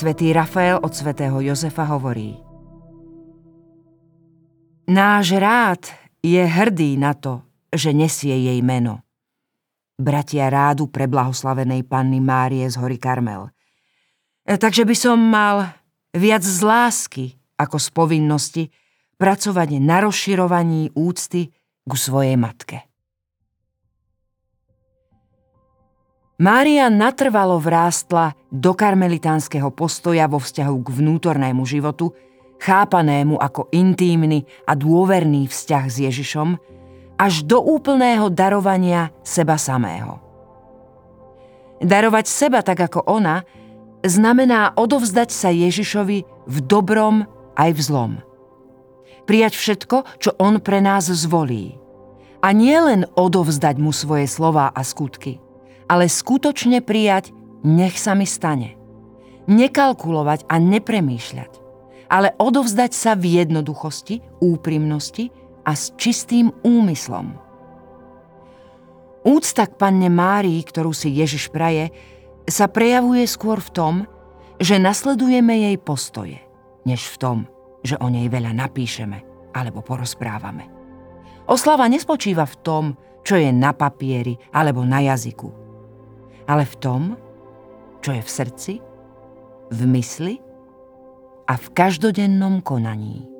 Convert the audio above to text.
Svetý Rafael od svätého Jozefa hovorí Náš rád je hrdý na to, že nesie jej meno. Bratia rádu pre blahoslavenej panny Márie z hory Karmel. Takže by som mal viac z lásky ako z povinnosti pracovať na rozširovaní úcty ku svojej matke. Mária natrvalo vrástla do karmelitánskeho postoja vo vzťahu k vnútornému životu, chápanému ako intímny a dôverný vzťah s Ježišom, až do úplného darovania seba samého. Darovať seba tak ako ona znamená odovzdať sa Ježišovi v dobrom aj v zlom. Prijať všetko, čo on pre nás zvolí. A nie len odovzdať mu svoje slova a skutky – ale skutočne prijať, nech sa mi stane. Nekalkulovať a nepremýšľať, ale odovzdať sa v jednoduchosti, úprimnosti a s čistým úmyslom. Úcta k panne Márii, ktorú si Ježiš praje, sa prejavuje skôr v tom, že nasledujeme jej postoje, než v tom, že o nej veľa napíšeme alebo porozprávame. Oslava nespočíva v tom, čo je na papieri alebo na jazyku, ale v tom, čo je v srdci, v mysli a v každodennom konaní.